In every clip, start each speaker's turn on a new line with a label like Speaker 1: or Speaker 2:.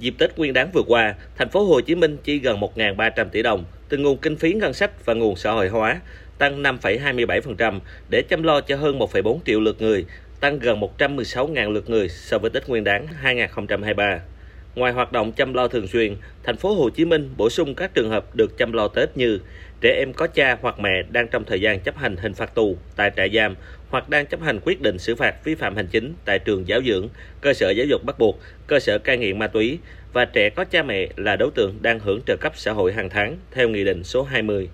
Speaker 1: Dịp Tết Nguyên đán vừa qua, thành phố Hồ Chí Minh chi gần 1.300 tỷ đồng từ nguồn kinh phí ngân sách và nguồn xã hội hóa, tăng 5,27% để chăm lo cho hơn 1,4 triệu lượt người, tăng gần 116.000 lượt người so với Tết Nguyên đán 2023. Ngoài hoạt động chăm lo thường xuyên, thành phố Hồ Chí Minh bổ sung các trường hợp được chăm lo Tết như trẻ em có cha hoặc mẹ đang trong thời gian chấp hành hình phạt tù tại trại giam hoặc đang chấp hành quyết định xử phạt vi phạm hành chính tại trường giáo dưỡng, cơ sở giáo dục bắt buộc, cơ sở cai nghiện ma túy và trẻ có cha mẹ là đối tượng đang hưởng trợ cấp xã hội hàng tháng theo Nghị định số 20.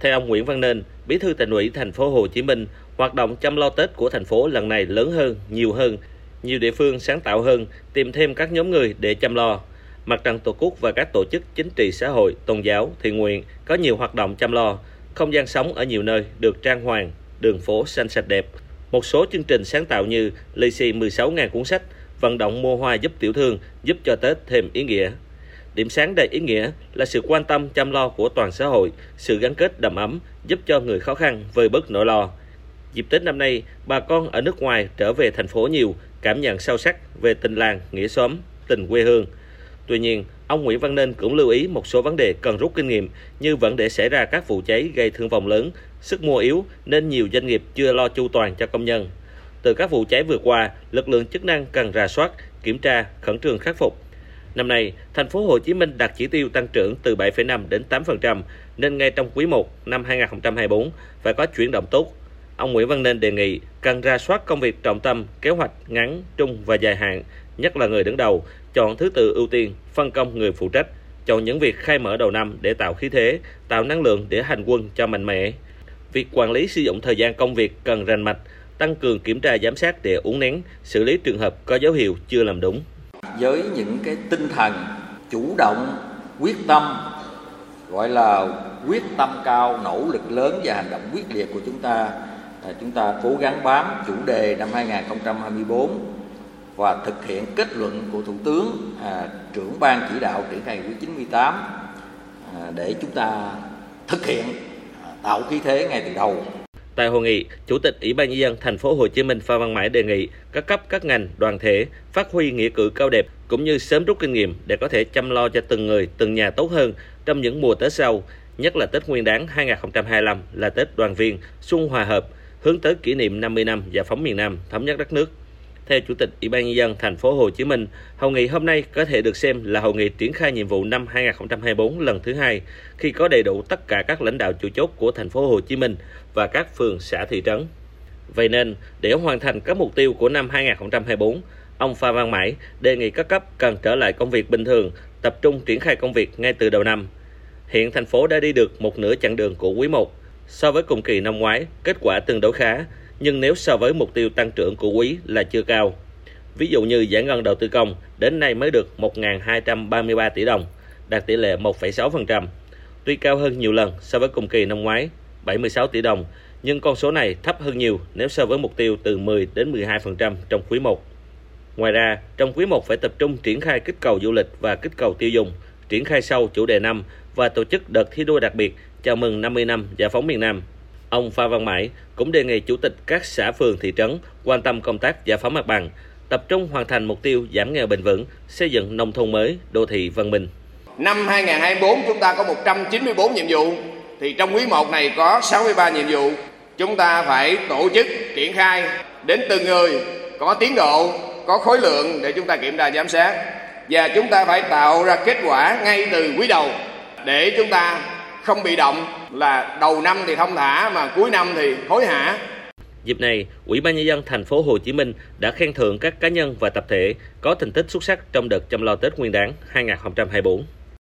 Speaker 1: Theo ông Nguyễn Văn Nên, Bí thư Thành ủy thành phố Hồ Chí Minh, hoạt động chăm lo Tết của thành phố lần này lớn hơn, nhiều hơn nhiều địa phương sáng tạo hơn, tìm thêm các nhóm người để chăm lo. Mặt trận Tổ quốc và các tổ chức chính trị xã hội, tôn giáo, thiện nguyện có nhiều hoạt động chăm lo. Không gian sống ở nhiều nơi được trang hoàng, đường phố xanh sạch đẹp. Một số chương trình sáng tạo như lì xì 16.000 cuốn sách, vận động mua hoa giúp tiểu thương, giúp cho Tết thêm ý nghĩa. Điểm sáng đầy ý nghĩa là sự quan tâm chăm lo của toàn xã hội, sự gắn kết đầm ấm, giúp cho người khó khăn vơi bớt nỗi lo. Dịp Tết năm nay, bà con ở nước ngoài trở về thành phố nhiều, cảm nhận sâu sắc về tình làng, nghĩa xóm, tình quê hương. Tuy nhiên, ông Nguyễn Văn Nên cũng lưu ý một số vấn đề cần rút kinh nghiệm như vẫn để xảy ra các vụ cháy gây thương vong lớn, sức mua yếu nên nhiều doanh nghiệp chưa lo chu toàn cho công nhân. Từ các vụ cháy vừa qua, lực lượng chức năng cần rà soát, kiểm tra, khẩn trương khắc phục. Năm nay, thành phố Hồ Chí Minh đặt chỉ tiêu tăng trưởng từ 7,5 đến 8% nên ngay trong quý 1 năm 2024 phải có chuyển động tốt Ông Nguyễn Văn Nên đề nghị cần ra soát công việc trọng tâm, kế hoạch ngắn, trung và dài hạn, nhất là người đứng đầu, chọn thứ tự ưu tiên, phân công người phụ trách, chọn những việc khai mở đầu năm để tạo khí thế, tạo năng lượng để hành quân cho mạnh mẽ. Việc quản lý sử dụng thời gian công việc cần rành mạch, tăng cường kiểm tra giám sát để uống nén, xử lý trường hợp có dấu hiệu chưa làm đúng.
Speaker 2: Với những cái tinh thần chủ động, quyết tâm, gọi là quyết tâm cao, nỗ lực lớn và hành động quyết liệt của chúng ta À, chúng ta cố gắng bám chủ đề năm 2024 và thực hiện kết luận của Thủ tướng à, trưởng ban chỉ đạo triển khai quyết 98 à, để chúng ta thực hiện à, tạo khí thế ngay từ đầu.
Speaker 1: Tại hội nghị, Chủ tịch Ủy ban nhân dân thành phố Hồ Chí Minh Phan Văn Mãi đề nghị các cấp các ngành, đoàn thể phát huy nghĩa cử cao đẹp cũng như sớm rút kinh nghiệm để có thể chăm lo cho từng người, từng nhà tốt hơn trong những mùa Tết sau, nhất là Tết Nguyên đán 2025 là Tết đoàn viên, xuân hòa hợp, hướng tới kỷ niệm 50 năm giải phóng miền Nam thống nhất đất nước. Theo Chủ tịch Ủy ban nhân dân thành phố Hồ Chí Minh, hội nghị hôm nay có thể được xem là hội nghị triển khai nhiệm vụ năm 2024 lần thứ hai khi có đầy đủ tất cả các lãnh đạo chủ chốt của thành phố Hồ Chí Minh và các phường xã thị trấn. Vậy nên, để hoàn thành các mục tiêu của năm 2024, ông Phan Văn Mãi đề nghị các cấp cần trở lại công việc bình thường, tập trung triển khai công việc ngay từ đầu năm. Hiện thành phố đã đi được một nửa chặng đường của quý 1 So với cùng kỳ năm ngoái, kết quả tương đối khá, nhưng nếu so với mục tiêu tăng trưởng của quý là chưa cao. Ví dụ như giải ngân đầu tư công đến nay mới được 1.233 tỷ đồng, đạt tỷ lệ 1,6%. Tuy cao hơn nhiều lần so với cùng kỳ năm ngoái, 76 tỷ đồng, nhưng con số này thấp hơn nhiều nếu so với mục tiêu từ 10 đến 12% trong quý 1. Ngoài ra, trong quý 1 phải tập trung triển khai kích cầu du lịch và kích cầu tiêu dùng, triển khai sâu chủ đề năm và tổ chức đợt thi đua đặc biệt chào mừng 50 năm giải phóng miền Nam. Ông Phan Văn Mãi cũng đề nghị chủ tịch các xã phường thị trấn quan tâm công tác giải phóng mặt bằng, tập trung hoàn thành mục tiêu giảm nghèo bền vững, xây dựng nông thôn mới, đô thị văn minh.
Speaker 3: Năm 2024 chúng ta có 194 nhiệm vụ, thì trong quý 1 này có 63 nhiệm vụ. Chúng ta phải tổ chức triển khai đến từng người có tiến độ, có khối lượng để chúng ta kiểm tra giám sát và chúng ta phải tạo ra kết quả ngay từ quý đầu để chúng ta không bị động là đầu năm thì thông thả mà cuối năm thì hối hả.
Speaker 1: Dịp này, Ủy ban nhân dân thành phố Hồ Chí Minh đã khen thưởng các cá nhân và tập thể có thành tích xuất sắc trong đợt chăm lo Tết Nguyên đán 2024.